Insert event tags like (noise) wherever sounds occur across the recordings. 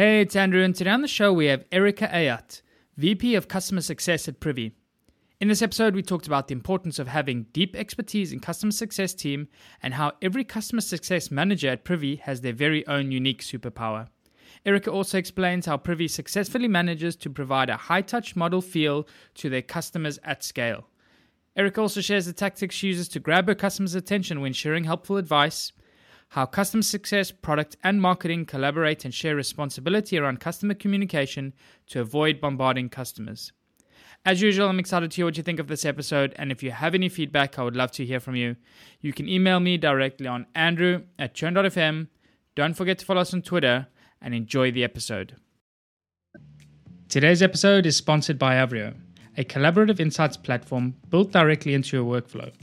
Hey, it's Andrew, and today on the show we have Erica Ayotte, VP of Customer Success at Privy. In this episode, we talked about the importance of having deep expertise in customer success team and how every customer success manager at Privy has their very own unique superpower. Erica also explains how Privy successfully manages to provide a high touch model feel to their customers at scale. Erica also shares the tactics she uses to grab her customers' attention when sharing helpful advice how customer success, product, and marketing collaborate and share responsibility around customer communication to avoid bombarding customers. As usual, I'm excited to hear what you think of this episode, and if you have any feedback, I would love to hear from you. You can email me directly on andrew at churn.fm. Don't forget to follow us on Twitter, and enjoy the episode. Today's episode is sponsored by Avrio, a collaborative insights platform built directly into your workflow –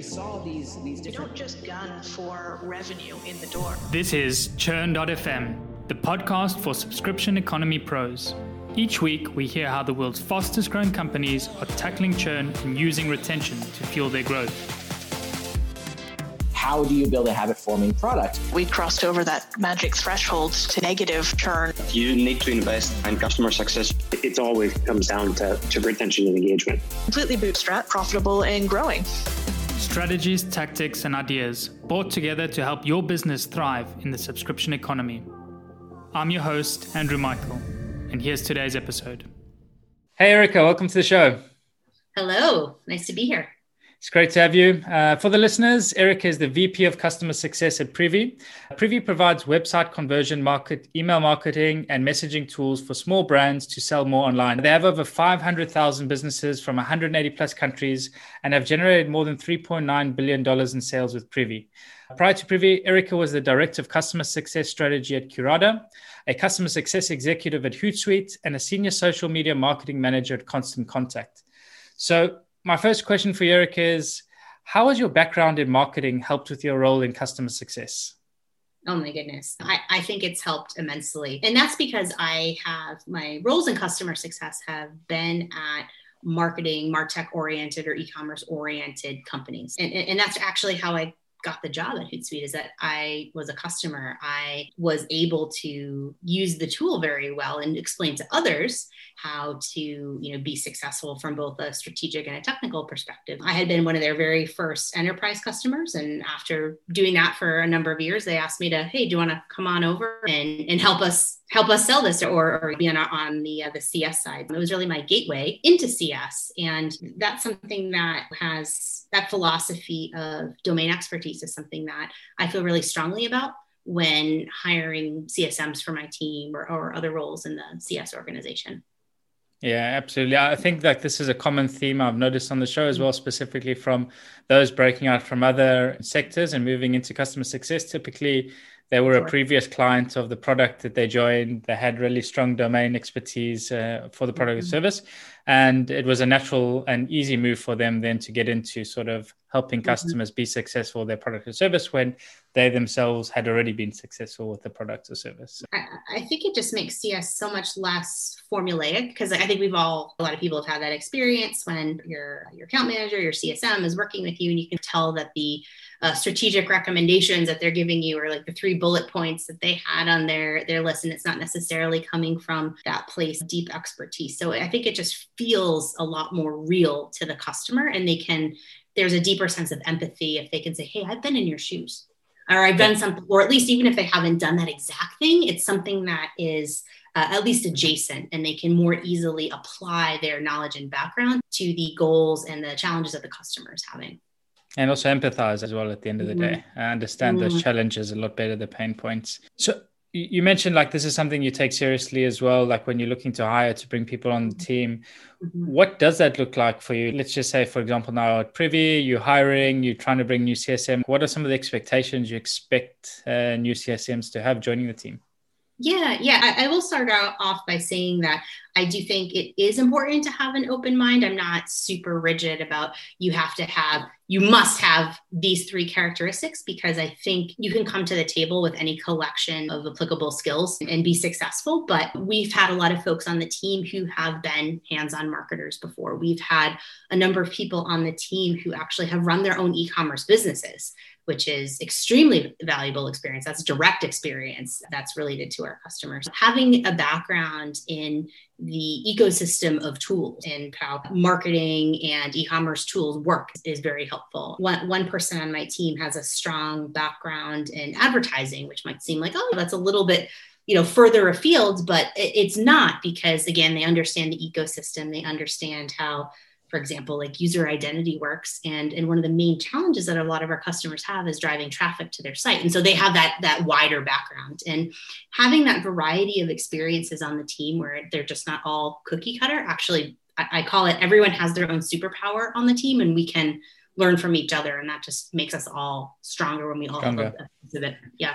These these different. You don't just gun for revenue in the door. This is Churn.fm, the podcast for subscription economy pros. Each week, we hear how the world's fastest growing companies are tackling churn and using retention to fuel their growth. How do you build a habit forming product? We crossed over that magic threshold to negative churn. You need to invest in customer success. It always comes down to, to retention and engagement. Completely bootstrap, profitable, and growing strategies, tactics, and ideas brought together to help your business thrive in the subscription economy. I'm your host, Andrew Michael, and here's today's episode. Hey, Erica, welcome to the show. Hello, nice to be here. It's great to have you. Uh, for the listeners, Erica is the VP of Customer Success at Privy. Privy provides website conversion, market, email marketing, and messaging tools for small brands to sell more online. They have over 500,000 businesses from 180 plus countries and have generated more than $3.9 billion in sales with Privy. Prior to Privy, Erica was the Director of Customer Success Strategy at Curata, a Customer Success Executive at Hootsuite, and a Senior Social Media Marketing Manager at Constant Contact. So my first question for Eric is How has your background in marketing helped with your role in customer success? Oh my goodness. I, I think it's helped immensely. And that's because I have my roles in customer success have been at marketing, martech oriented or e-commerce oriented companies. And, and that's actually how I got the job at Hootsuite is that I was a customer. I was able to use the tool very well and explain to others how to, you know, be successful from both a strategic and a technical perspective. I had been one of their very first enterprise customers. And after doing that for a number of years, they asked me to, hey, do you want to come on over and, and help us help us sell this or, or be on, on the uh, the CS side. It was really my gateway into CS, and that's something that has that philosophy of domain expertise is something that I feel really strongly about when hiring CSMs for my team or, or other roles in the CS organization. Yeah, absolutely. I think that this is a common theme I've noticed on the show as well, specifically from those breaking out from other sectors and moving into customer success. Typically, they were a previous client of the product that they joined. They had really strong domain expertise uh, for the product mm-hmm. or service. And it was a natural and easy move for them then to get into sort of helping mm-hmm. customers be successful with their product or service when they themselves had already been successful with the product or service. I, I think it just makes CS so much less formulaic because I think we've all a lot of people have had that experience when your your account manager, your CSM is working with you, and you can tell that the uh, strategic recommendations that they're giving you are like the three bullet points that they had on their their list, and it's not necessarily coming from that place deep expertise. So I think it just feels a lot more real to the customer, and they can there's a deeper sense of empathy if they can say, "Hey, I've been in your shoes." Or I've done something, or at least even if they haven't done that exact thing, it's something that is uh, at least adjacent, and they can more easily apply their knowledge and background to the goals and the challenges that the customer is having. And also empathize as well at the end of the mm-hmm. day. I understand mm-hmm. those challenges a lot better, the pain points. So you mentioned like this is something you take seriously as well, like when you're looking to hire to bring people on the mm-hmm. team. Mm-hmm. What does that look like for you? Let's just say, for example, now at Privy, you're hiring, you're trying to bring new CSM. What are some of the expectations you expect uh, new CSMs to have joining the team? Yeah, yeah. I, I, will start out off by saying that I do think it is important to have an open mind. I'm not super rigid about you have to have, you must have these three characteristics because I think you can come to the table with any collection of applicable skills and be successful. But we've had a lot of folks on the team who have been hands on marketers before. We've had a number of people on the team who actually have run their own e commerce businesses which is extremely valuable experience. That's direct experience that's related to our customers. Having a background in the ecosystem of tools and how marketing and e-commerce tools work is very helpful. One, one person on my team has a strong background in advertising, which might seem like, oh, that's a little bit you know further afield but it's not because again they understand the ecosystem they understand how for example, like user identity works. And, and one of the main challenges that a lot of our customers have is driving traffic to their site. And so they have that, that wider background and having that variety of experiences on the team where they're just not all cookie cutter. Actually, I, I call it everyone has their own superpower on the team and we can learn from each other. And that just makes us all stronger when we all stronger. have a piece of it. Yeah.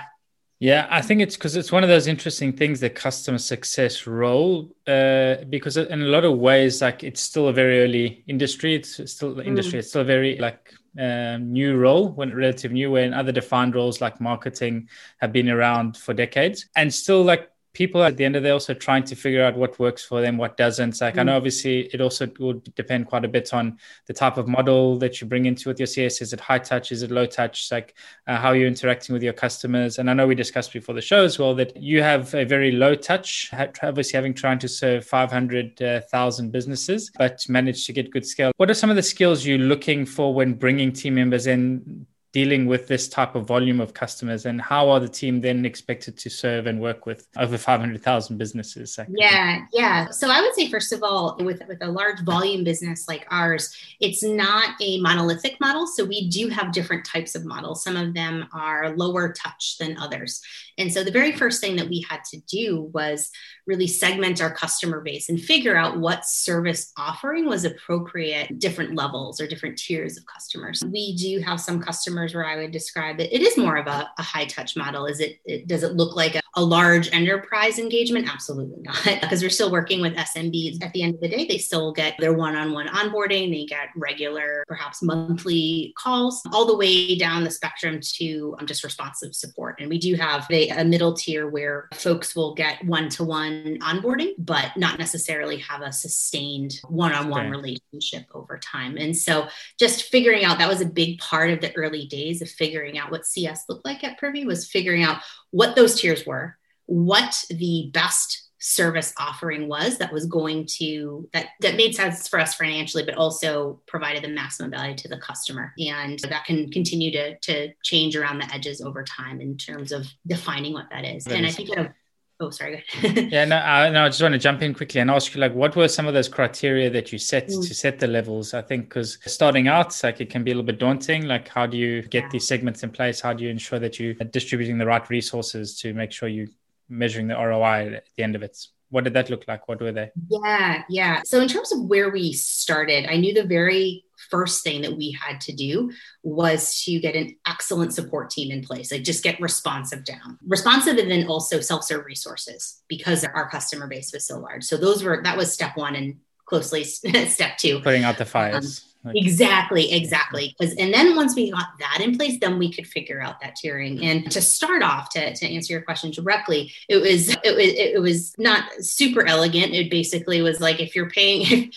Yeah, I think it's because it's one of those interesting things, the customer success role, uh, because in a lot of ways, like it's still a very early industry. It's still the industry. Mm. It's still a very like um, new role, when relative new, when other defined roles like marketing have been around for decades, and still like people at the end of the day also trying to figure out what works for them, what doesn't. Like mm. I know obviously it also will depend quite a bit on the type of model that you bring into with your CS. Is it high touch? Is it low touch? Like uh, how you're interacting with your customers. And I know we discussed before the show as well that you have a very low touch, obviously having trying to serve 500,000 uh, businesses, but managed to get good scale. What are some of the skills you're looking for when bringing team members in dealing with this type of volume of customers and how are the team then expected to serve and work with over 500,000 businesses? Yeah, yeah. So I would say first of all with with a large volume business like ours, it's not a monolithic model, so we do have different types of models. Some of them are lower touch than others. And so the very first thing that we had to do was really segment our customer base and figure out what service offering was appropriate different levels or different tiers of customers. We do have some customers where I would describe it. It is more of a, a high touch model. Is it, it, does it look like a, a large enterprise engagement? Absolutely not, (laughs) because we're still working with SMBs. At the end of the day, they still get their one-on-one onboarding. They get regular, perhaps monthly calls, all the way down the spectrum to um, just responsive support. And we do have a, a middle tier where folks will get one-to-one onboarding, but not necessarily have a sustained one on one relationship over time. And so just figuring out that was a big part of the early days of figuring out what CS looked like at Privy was figuring out what those tiers were, what the best service offering was that was going to that that made sense for us financially but also provided the maximum value to the customer and that can continue to to change around the edges over time in terms of defining what that is that and is. i think at a oh sorry (laughs) yeah no I, no I just want to jump in quickly and ask you like what were some of those criteria that you set mm. to set the levels? I think because starting out like it can be a little bit daunting like how do you get yeah. these segments in place? How do you ensure that you are distributing the right resources to make sure you're measuring the roi at the end of it? What did that look like? What were they? Yeah yeah. So in terms of where we started i knew the very first thing that we had to do was to get an excellent support team in place like just get responsive down. Responsive and then also self-serve resources because our customer base was so large. So those were that was step one and closely (laughs) step two. Putting out the fires. Um, exactly exactly. Because and then once we got that in place then we could figure out that tiering. And to start off to, to answer your question directly it was it was it was not super elegant. It basically was like if you're paying (laughs) if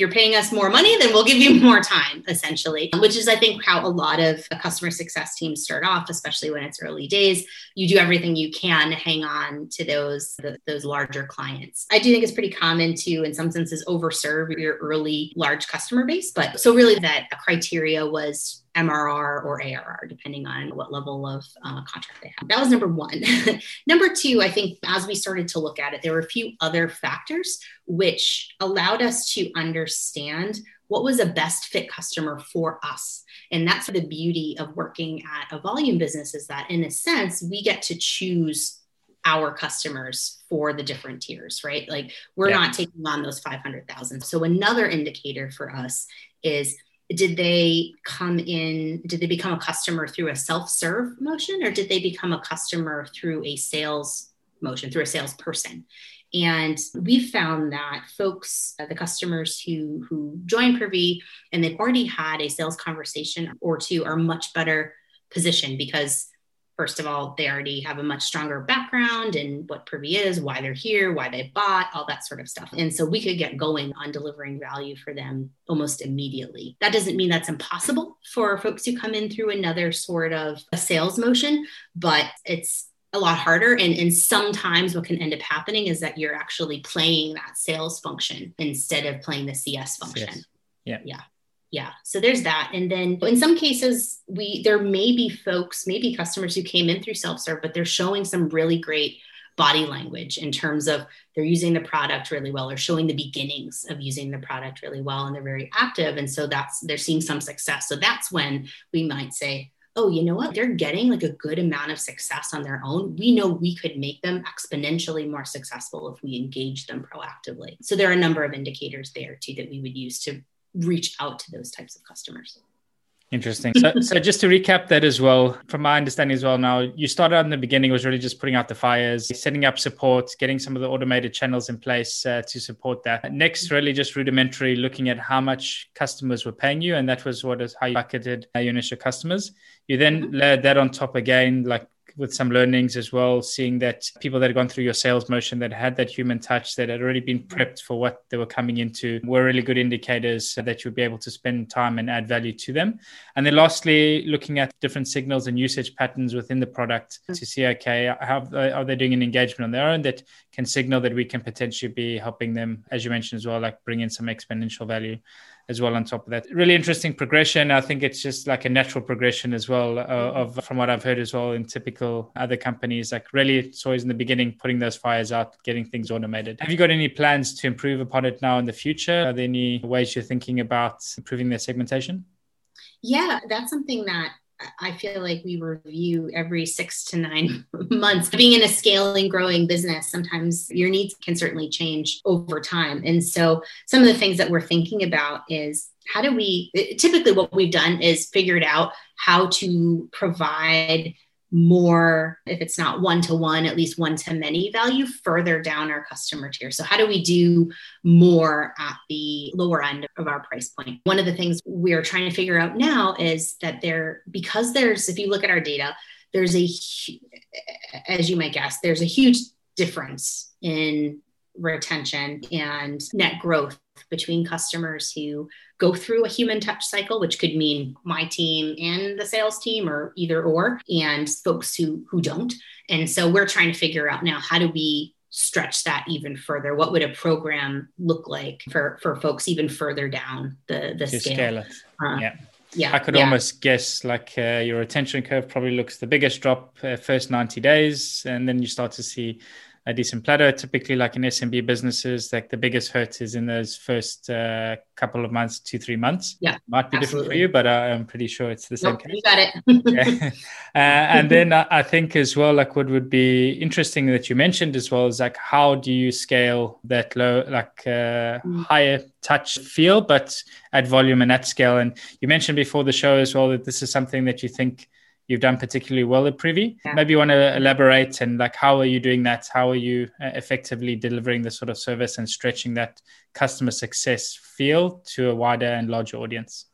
you're paying us more money, then we'll give you (laughs) more time, essentially, which is, I think, how a lot of customer success teams start off, especially when it's early days. You do everything you can to hang on to those the, those larger clients. I do think it's pretty common to, in some senses, overserve your early large customer base. But so really, that criteria was MRR or ARR, depending on what level of uh, contract they have. That was number one. (laughs) number two, I think as we started to look at it, there were a few other factors which allowed us to understand what was a best fit customer for us. And that's the beauty of working at a volume business is that, in a sense, we get to choose our customers for the different tiers, right? Like we're yeah. not taking on those 500,000. So another indicator for us is did they come in did they become a customer through a self-serve motion or did they become a customer through a sales motion through a salesperson. And we've found that folks, uh, the customers who who join Privy and they've already had a sales conversation or two are much better positioned because first of all, they already have a much stronger background in what Privy is, why they're here, why they bought, all that sort of stuff. And so we could get going on delivering value for them almost immediately. That doesn't mean that's impossible for folks who come in through another sort of a sales motion, but it's a lot harder. And, and sometimes what can end up happening is that you're actually playing that sales function instead of playing the CS function. Yes. Yeah. Yeah yeah so there's that and then in some cases we there may be folks maybe customers who came in through self-serve but they're showing some really great body language in terms of they're using the product really well or showing the beginnings of using the product really well and they're very active and so that's they're seeing some success. So that's when we might say oh you know what? They're getting like a good amount of success on their own. We know we could make them exponentially more successful if we engage them proactively. So there are a number of indicators there too that we would use to reach out to those types of customers. Interesting. So, (laughs) so just to recap that as well, from my understanding as well, now you started out in the beginning was really just putting out the fires, setting up support, getting some of the automated channels in place uh, to support that. Next, really just rudimentary, looking at how much customers were paying you, and that was what is how you bucketed your initial customers. You then layered that on top again, like with some learnings as well, seeing that people that had gone through your sales motion that had that human touch, that had already been mm-hmm. prepped for what they were coming into, were really good indicators that you'd be able to spend time and add value to them. And then lastly, looking at different signals and usage patterns within the product mm-hmm. to see, okay, how are they doing an engagement on their own that can signal that we can potentially be helping them, as you mentioned as well, like bring in some exponential value as well on top of that. Really interesting progression. I think it's just like a natural progression as well uh, of from what I've heard as well in typical other companies. Like really, it's always in the beginning putting those fires out, getting things automated. Have you got any plans to improve upon it now in the future? Are there any ways you're thinking about improving their segmentation? Yeah, that's something that I feel like we review every six to nine (laughs) months. Being in a scaling, growing business, sometimes your needs can certainly change over time. And so, some of the things that we're thinking about is how do we typically what we've done is figured out how to provide more, if it's not one to one, at least one to many value further down our customer tier. So, how do we do more at the lower end of our price point? One of the things we're trying to figure out now is that there, because there's, if you look at our data, there's a, as you might guess, there's a huge difference in retention and net growth between customers who go through a human touch cycle which could mean my team and the sales team or either or and folks who who don't. And so we're trying to figure out now how do we stretch that even further? What would a program look like for for folks even further down the the scale, scale. Uh, yeah. yeah, I could yeah. almost guess like uh, your retention curve probably looks the biggest drop uh, first 90 days, and then you start to see a decent plateau. Typically, like in SMB businesses, like the biggest hurt is in those first uh, couple of months, two three months. Yeah, might be absolutely. different for you, but uh, I'm pretty sure it's the same. Nope, case. You got it. (laughs) yeah. uh, and then I think as well, like what would be interesting that you mentioned as well is like how do you scale that low, like uh, mm. higher touch feel, but at volume and at scale. And you mentioned before the show as well that this is something that you think you've done particularly well at Privy. Yeah. Maybe you want to elaborate and like how are you doing that? How are you uh, effectively delivering this sort of service and stretching that customer success feel to a wider and larger audience?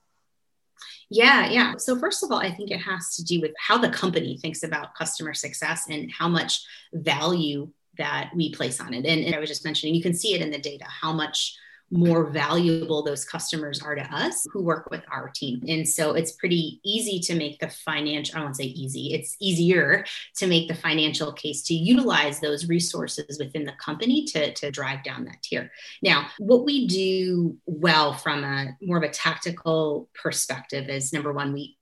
Yeah, yeah. So, first of all, I think it has to do with how the company thinks about customer success and how much value that we place on it. And, and I was just mentioning, you can see it in the data, how much more valuable those customers are to us who work with our team. And so it's pretty easy to make the financial, I won't say easy, it's easier to make the financial case to utilize those resources within the company to, to drive down that tier. Now, what we do well from a more of a tactical perspective is number one, we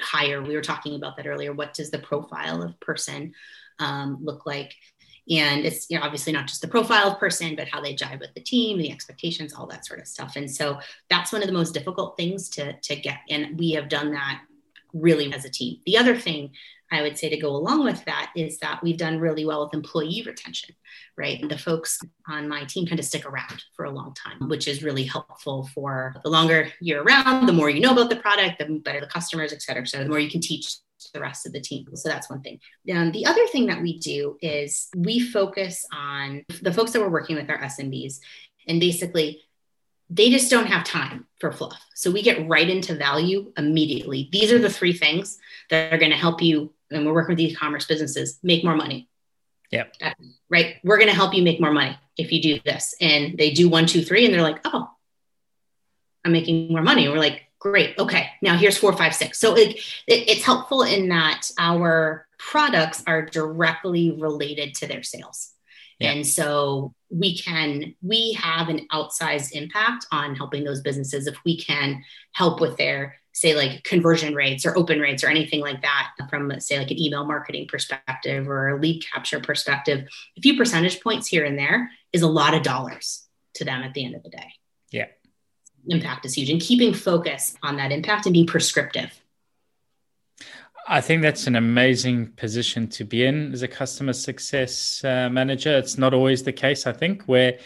hire, we were talking about that earlier. What does the profile of person um, look like? And it's you know obviously not just the profile of person but how they jive with the team the expectations all that sort of stuff. And so that's one of the most difficult things to to get. And we have done that really as a team. The other thing I would say to go along with that is that we've done really well with employee retention, right? The folks on my team tend to stick around for a long time, which is really helpful for the longer you're around, the more you know about the product, the better the customers, et cetera, et cetera, the more you can teach the rest of the team. So that's one thing. Um, the other thing that we do is we focus on the folks that we're working with, our SMBs, and basically they just don't have time for fluff. So we get right into value immediately. These are the three things that are going to help you. And we're working with e-commerce businesses make more money. Yep. Right. We're going to help you make more money if you do this. And they do one, two, three, and they're like, oh, I'm making more money. And we're like, great. Okay. Now here's four, five, six. So it, it, it's helpful in that our products are directly related to their sales. Yeah. And so we can, we have an outsized impact on helping those businesses if we can help with their, say, like conversion rates or open rates or anything like that from, say, like an email marketing perspective or a lead capture perspective. A few percentage points here and there is a lot of dollars to them at the end of the day. Impact is huge and keeping focus on that impact and being prescriptive I think that's an amazing position to be in as a customer success uh, manager. It's not always the case, I think, where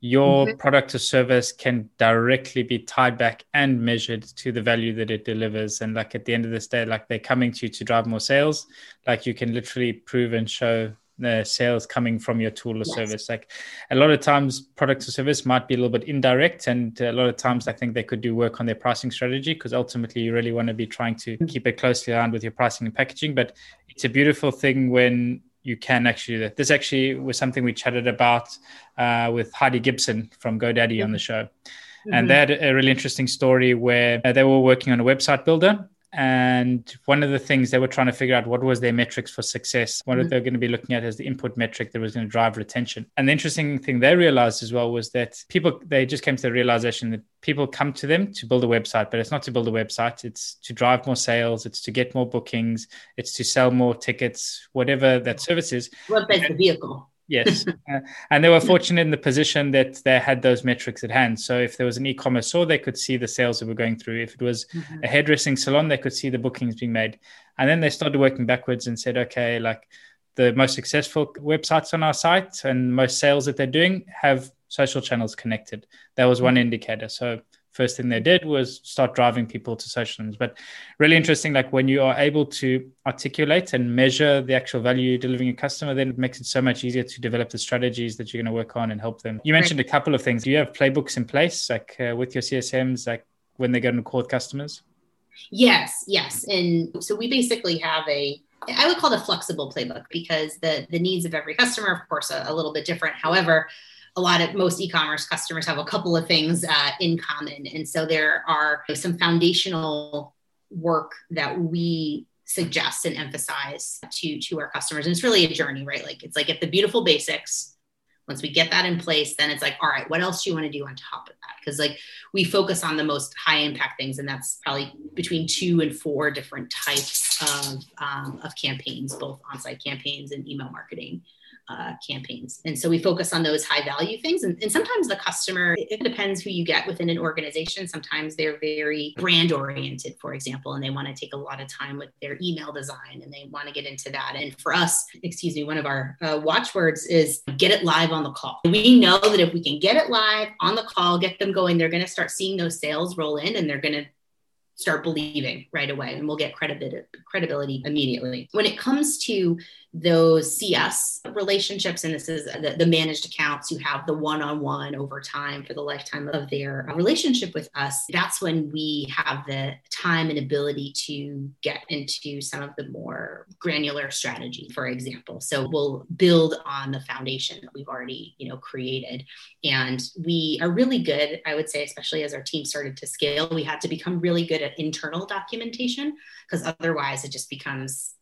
your mm-hmm. product or service can directly be tied back and measured to the value that it delivers. And like at the end of this day, like they're coming to you to drive more sales, like you can literally prove and show the sales coming from your tool or yes. service. Like a lot of times, product or service might be a little bit indirect, and a lot of times, I think they could do work on their pricing strategy because ultimately, you really want to be trying to mm-hmm. keep it closely aligned with your pricing and packaging. But it's a beautiful thing when you can actually do that. This actually was something we chatted about uh, with Heidi Gibson from GoDaddy mm-hmm. on the show. Mm-hmm. And they had a really interesting story where uh, they were working on a website builder and one of the things they were trying to figure out what was their metrics for success? What mm-hmm. they were going to be looking at as the input metric that was going to drive retention? And the interesting thing they realized as well was that people they just came to the realization that people come to them to build a website but it's not to build a website. It's to drive more sales. It's to get more bookings. It's to sell more tickets whatever that service is. Website's the vehicle yes. (laughs) Uh, and they were fortunate in the position that they had those metrics at hand. So if there was an e-commerce store they could see the sales that were going through. If it was mm-hmm. a hairdressing salon they could see the bookings being made. And then they started working backwards and said okay like the most successful websites on our site and most sales that they're doing have social channels connected. That was one indicator. So first thing they did was start driving people to social ones. But really interesting, like when you are able to articulate and measure the actual value you're delivering a customer, then it makes it so much easier to develop the strategies that you're going to work on and help them. You mentioned a couple of things. Do you have playbooks in place, like uh, with your CSMs, like when they go and call with customers? Yes, yes. And so we basically have a I would call it a flexible playbook because the the needs of every customer, of course, are a little bit different. However, a lot of most e-commerce customers have a couple of things uh, in common. And so there are some foundational work that we suggest and emphasize to to our customers. And it's really a journey right? Like it's like at the beautiful basics. Once we get that in place then it's like all right what else do you want to do on top of that? Because like we focus on the most high impact things and that's probably between two and four different types of um, of campaigns both on-site campaigns and email marketing uh, campaigns. And so we focus on those high value things. And, and, sometimes the customer, it depends who you get within an organization. Sometimes they're very brand oriented, for example, and they want to take a lot of time with their email design and they want to get into that. And for us, excuse me, one of our uh, watchwords is get it live on the call. We know that if we can get it live on the call, get them going, they're going to start seeing those sales roll in and they're going to start believing right away and we'll get credibility credibility immediately when it comes to those CS relationships, and this is the, the, managed accounts who have the one on one over time for the lifetime of their uh, relationship with us, that's when we have the time and ability to get into some of the more granular strategy, for example. So we'll build on the foundation that we've already, you know, created. And we are really good, I would say, especially as our team started to scale, we had to become really good at internal documentation because otherwise it just becomes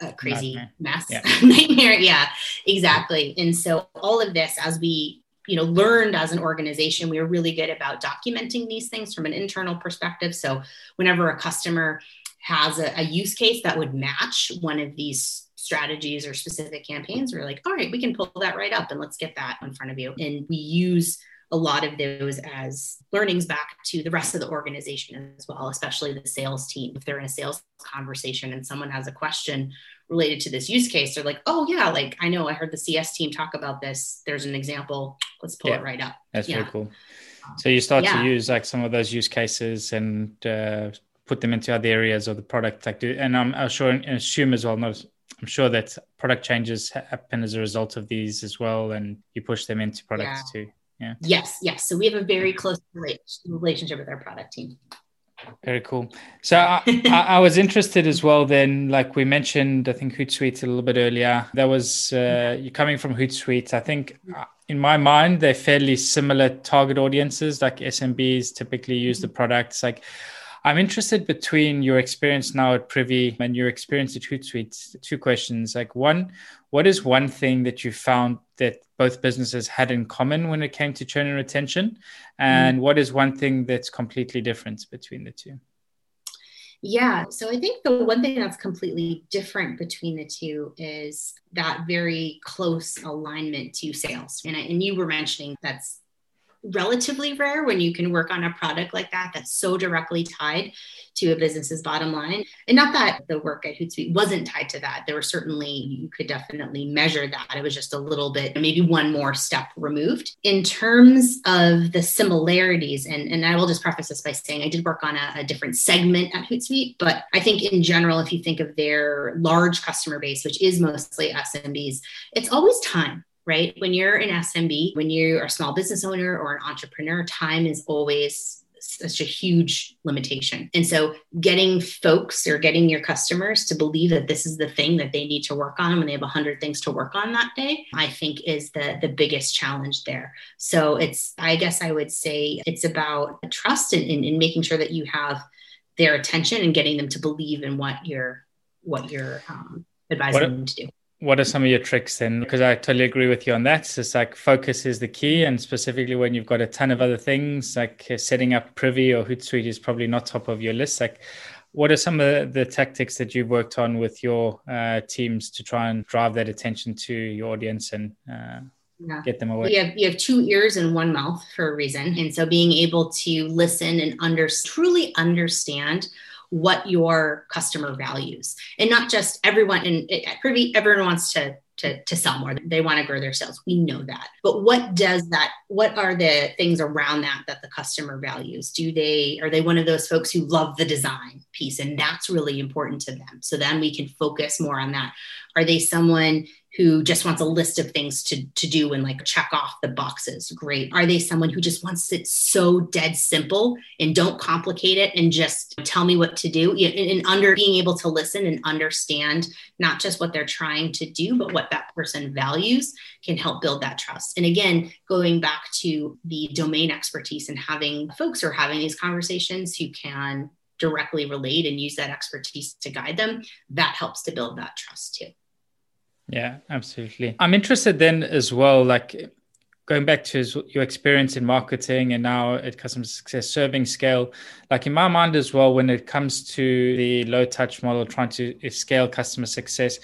a crazy nightmare. mess. Yeah. (laughs) nightmare. Yeah exactly. And so all of this as we you know learned as an organization we were really good about documenting these things from an internal perspective. So whenever a customer has a, a use case that would match one of these strategies or specific campaigns we're like all right we can pull that right up and let's get that in front of you. And we use a lot of those as learnings back to the rest of the organization as well, especially the sales team. If they're in a sales conversation and someone has a question related to this use case, they're like, oh, yeah, like I know I heard the CS team talk about this. There's an example. Let's pull yeah, it right up. That's yeah. very cool. So you start yeah. to use like some of those use cases and uh, put them into other areas of the product like and i'm, I'm sure and assume as well not i'm sure that product changes happen as a result of these as well and you push them into products yeah. too yeah yes yes so we have a very close relationship with our product team very cool. So I, I, was interested as well. Then, like we mentioned, I think Hootsuite a little bit earlier. That was uh, you're coming from Hootsuite. I think uh, in my mind they're fairly similar target audiences. Like SMBs typically use the products. Like I'm interested between your experience now at Privy and your experience at Hootsuite. Two questions. Like one, what is one thing that you found that both businesses had in common when it came to churn and retention? And mm. what is one thing that's completely different between the two? Yeah. So I think the one thing that's completely different between the two is that very close alignment to sales. And, I, and you were mentioning that's relatively rare when you can work on a product like that that's so directly tied to a business's bottom line. And not that the work at Hootsuite wasn't tied to that. There were certainly, you could definitely measure that. It was just a little bit, maybe one more step removed. In terms of the similarities, and, and I will just preface this by saying I did work on a, a different segment at Hootsuite, but I think in general, if you think of their large customer base, which is mostly SMBs, it's always time right? When you're an SMB, when you're a small business owner or an entrepreneur, time is always such a huge limitation. And so getting folks or getting your customers to believe that this is the thing that they need to work on when they have 100 things to work on that day, I think is the the biggest challenge there. So it's I guess I would say it's about trust and in, in, in making sure that you have their attention and getting them to believe in what you're what you're um, advising what, them to do what are some of your tricks then? Because I totally agree with you on that. It's like focus is the key, and specifically when you've got a ton of other things, like uh, setting up Privy or Hootsuite is probably not top of your list. Like, what are some of the tactics that you've worked on with your uh, teams to try and drive that attention to your audience and uh, yeah. get them away? You have, you have two ears and one mouth for a reason, and so being able to listen and under truly understand what your customer values. And not just everyone and privy everyone wants to to, to sell more. They want to grow their sales. We know that. But what does that what are the things around that that the customer values? Do they are they one of those folks who love the design piece and that's really important to them? So then we can focus more on that. Are they someone who just wants a list of things to, to do and like check off the boxes. Great. Are they someone who just wants it so dead simple and don't complicate it and just tell me what to do? And under being able to listen and understand not just what they're trying to do, but what that person values can help build that trust. And again, going back to the domain expertise and having folks who are having these conversations who can directly relate and use that expertise to guide them, that helps to build that trust too. Yeah, absolutely. I'm interested then as well, like going back to your experience in marketing and now at customer success serving scale like in my mind as well when it comes to the low touch model trying to scale customer success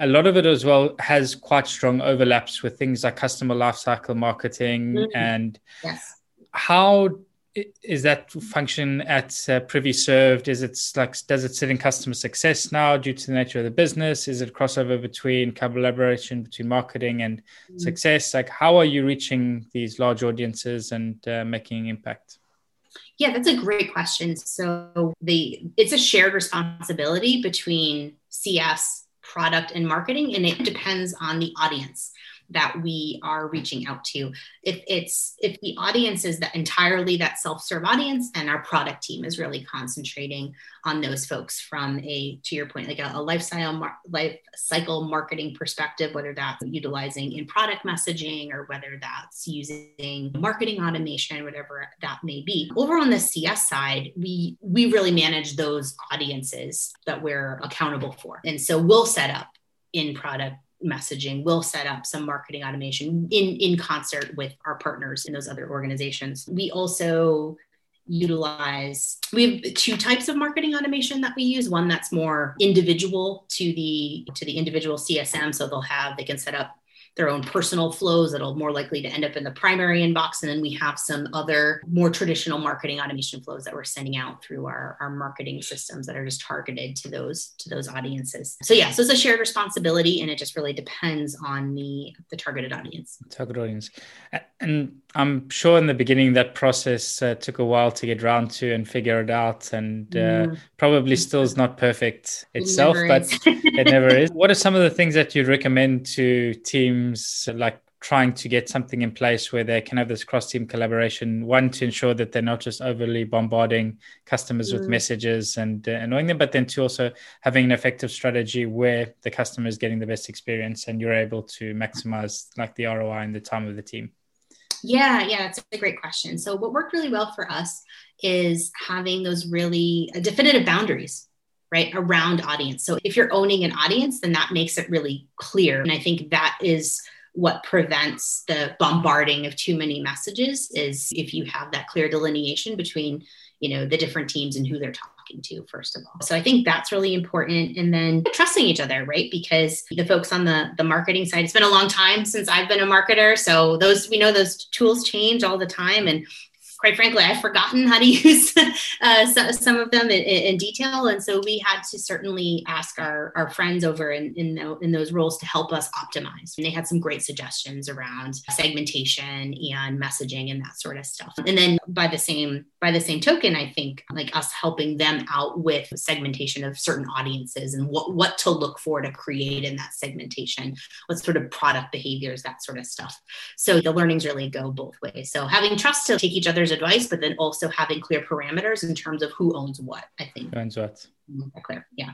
a lot of it as well has quite strong overlaps with things like customer lifecycle marketing mm-hmm. and yes. how is that function at uh, Privy served? Is it like does it sit in customer success now due to the nature of the business? Is it crossover between collaboration between marketing and mm-hmm. success? Like how are you reaching these large audiences and uh, making impact? Yeah, that's a great question. So the it's a shared responsibility between CS, product, and marketing, and it depends on the audience that we are reaching out to. If it's if the audience is that entirely that self-serve audience and our product team is really concentrating on those folks from a to your point like a, a lifestyle mar- life cycle marketing perspective whether that's utilizing in product messaging or whether that's using marketing automation whatever that may be over on the cs side we we really manage those audiences that we're accountable for and so we'll set up in product messaging. We'll set up some marketing automation in in concert with our partners in those other organizations. We also utilize we have two types of marketing automation that we use. One that's more individual to the to the individual csm so they'll have they can set up their own personal flows that'll more likely to end up in the primary inbox. And then we have some other more traditional marketing automation flows that we're sending out through our, our marketing systems that are just targeted to those to those audiences. So yeah, so it's a shared responsibility and it just really depends on the the targeted audience. Target audience. And I'm sure in the beginning that process uh, took a while to get around to and figure it out, and uh, mm. probably still is not perfect itself, it but it never (laughs) is. What are some of the things that you'd recommend to teams like trying to get something in place where they can have this cross team collaboration? One, to ensure that they're not just overly bombarding customers mm. with messages and uh, annoying them, but then to also having an effective strategy where the customer is getting the best experience and you're able to maximize like the ROI and the time of the team. Yeah, yeah, that's a great question. So, what worked really well for us is having those really uh, definitive boundaries, right, around audience. So, if you're owning an audience, then that makes it really clear. And I think that is what prevents the bombarding of too many messages is if you have that clear delineation between you know the different teams and who they're talking to first of all. So i think that's really important. And then trusting each other right? Because the folks on the the marketing side it's been a long time since i've been a marketer. So those we know those tools change all the time. And quite frankly, I've forgotten how to (laughs) use uh, so, some of them in, in, detail. And so we had to certainly ask our, our friends over in, in, the, in, those roles to help us optimize. And they had some great suggestions around segmentation and messaging and that sort of stuff. And then by the same by the same token, I think like us helping them out with segmentation of certain audiences and what, what to look for to create in that segmentation, what sort of product behaviors, that sort of stuff. So the learnings really go both ways. So having trust to take each other's advice, but then also having clear parameters in terms of who owns what, I think. Who owns what? Mm-hmm. Clear. Yeah.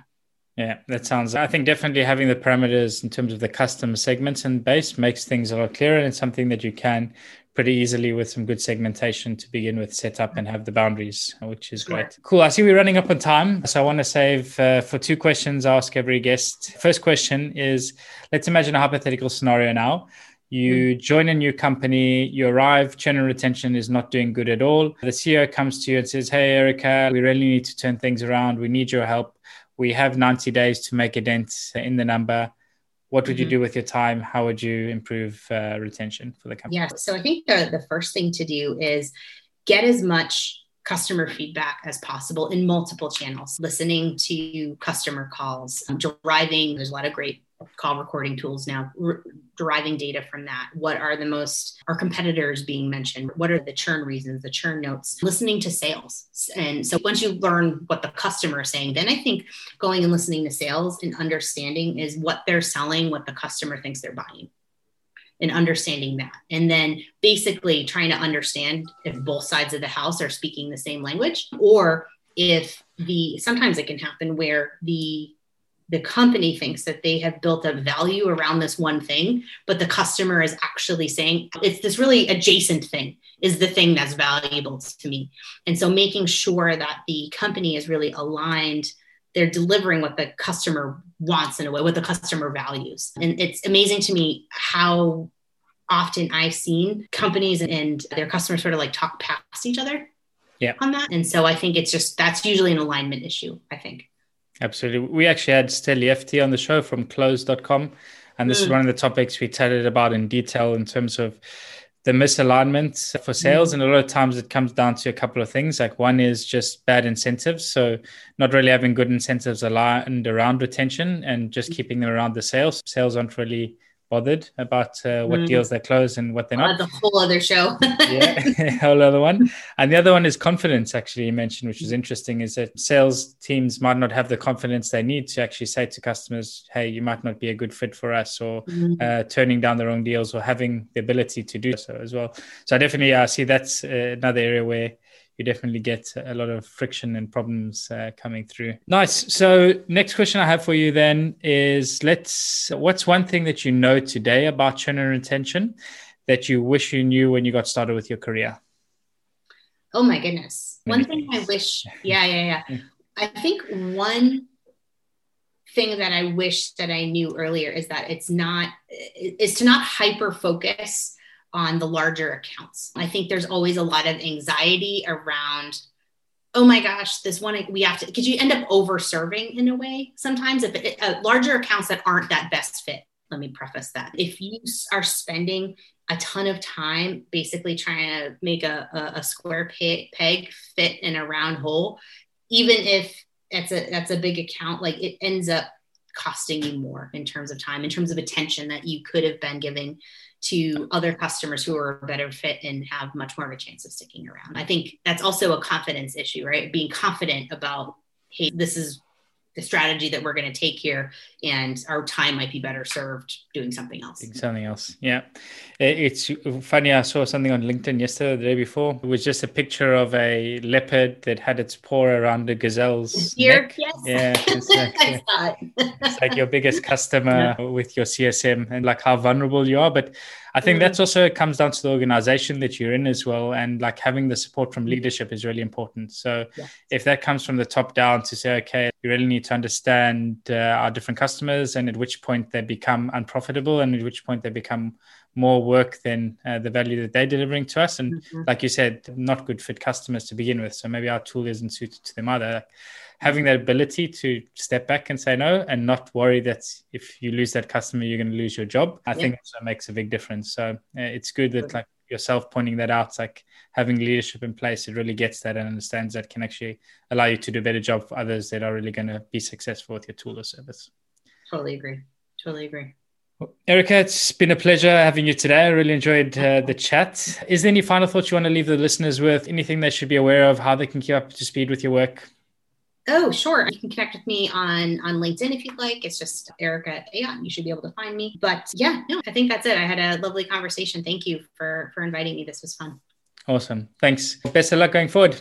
Yeah, that sounds. I think definitely having the parameters in terms of the custom segments and base makes things a lot clearer, and it's something that you can pretty easily with some good segmentation to begin with set up and have the boundaries which is great cool i see we're running up on time so i want to save uh, for two questions I ask every guest first question is let's imagine a hypothetical scenario now you mm. join a new company, you arrive, churn and retention is not doing good at all. The CEO comes to you and says, Hey, Erica, we really need to turn things around. We need your help. We have 90 days to make a dent in the number. What would mm-hmm. you do with your time? How would you improve uh, retention for the company? Yeah, so I think the, the first thing to do is get as much customer feedback as possible in multiple channels, listening to customer calls, driving. There's a lot of great call recording tools now, r- deriving data from that. What are the most, our competitors being mentioned? What are the churn reasons, the churn notes? Listening to sales. And so once you learn what the customer is saying, then I think going and listening to sales and understanding is what they're selling, what the customer thinks they're buying. And understanding that. And then basically trying to understand if both sides of the house are speaking the same language or if the sometimes it can happen where the the company thinks that they have built a value around this one thing, but the customer is actually saying it's this really adjacent thing is the thing that's valuable to me. And so making sure that the company is really aligned, they're delivering what the customer wants in a way, what the customer values. And it's amazing to me how often I've seen companies and their customers sort of like talk past each other yeah. on that. And so I think it's just that's usually an alignment issue, I think. Absolutely. We actually had Steli Efti on the show from close.com. And this mm. is one of the topics we chatted about in detail in terms of the misalignment for sales. Mm. And a lot of times it comes down to a couple of things. Like one is just bad incentives. So not really having good incentives aligned around retention and just keeping them around the sales. Sales aren't really bothered about uh, what mm. deals they close and what they're not. the whole other show. (laughs) (laughs) yeah, (laughs) whole other one. And the other one is confidence, actually, you mentioned, which is interesting, is that sales teams might not have the confidence they need to actually say to customers, hey, you might not be a good fit for us, or mm. uh, turning down the wrong deals, or having the ability to do so as well. So I definitely uh, see that's uh, another area where you definitely get a lot of friction and problems uh, coming through. Nice. So next question I have for you then is let's what's one thing that you know today about churn and retention that you wish you knew when you got started with your career? Oh my goodness. One thing. I wish, (laughs) yeah, yeah, yeah. I think one thing that I wish that I knew earlier is that it's not is to not hyper focus on the larger accounts. I think there's always a lot of anxiety around, oh my gosh, this one we have to, because you end up over serving in a way sometimes if it, uh, larger accounts that aren't that best fit. Let me preface that. If you are spending a ton of time basically trying to make a, a, a square peg, fit in a round hole, even if that's a that's a big account, like it ends up costing you more in terms of time, in terms of attention that you could have been giving to other customers who are a better fit and have much more of a chance of sticking around. I think that's also a confidence issue, right? Being confident about, hey, this is the strategy that we're going to take here and our time might be better served doing something else doing something else yeah it's funny i saw something on linkedin yesterday the day before it was just a picture of a leopard that had its paw around a gazelle's Here, neck. yes. yeah it's like, (laughs) it's like your biggest customer (laughs) yeah. with your csm and like how vulnerable you are but I think mm. that's also comes down to the organization that you're in as well. And like having the support from leadership is really important. So yes. if that comes from the top down to say, okay, you really need to understand uh, our different customers and at which point they become unprofitable and at which point they become more work than uh, the value that they're delivering to us. And mm-hmm. like you said, not good fit customers to begin with. So maybe our tool isn't suited to them either having that ability to step back and say no and not worry that if you lose that customer you're going to lose your job i yeah. think also makes a big difference so uh, it's good that like yourself pointing that out like having leadership in place it really gets that and understands that can actually allow you to do a better job for others that are really going to be successful with your tool or service totally agree totally agree Erica, it's been a pleasure having you today. I really enjoyed uh, the chat. Is there any final thoughts you want to leave the listeners with? Anything they should be aware of, how they can keep up to speed with your work? Oh, sure. You can connect with me on on LinkedIn if you'd like. It's just Erica Ayotte. You should be able to find me. But yeah, no, I think that's it. I had a lovely conversation. Thank you for for inviting me. This was fun. Awesome. Thanks. Best of luck going forward.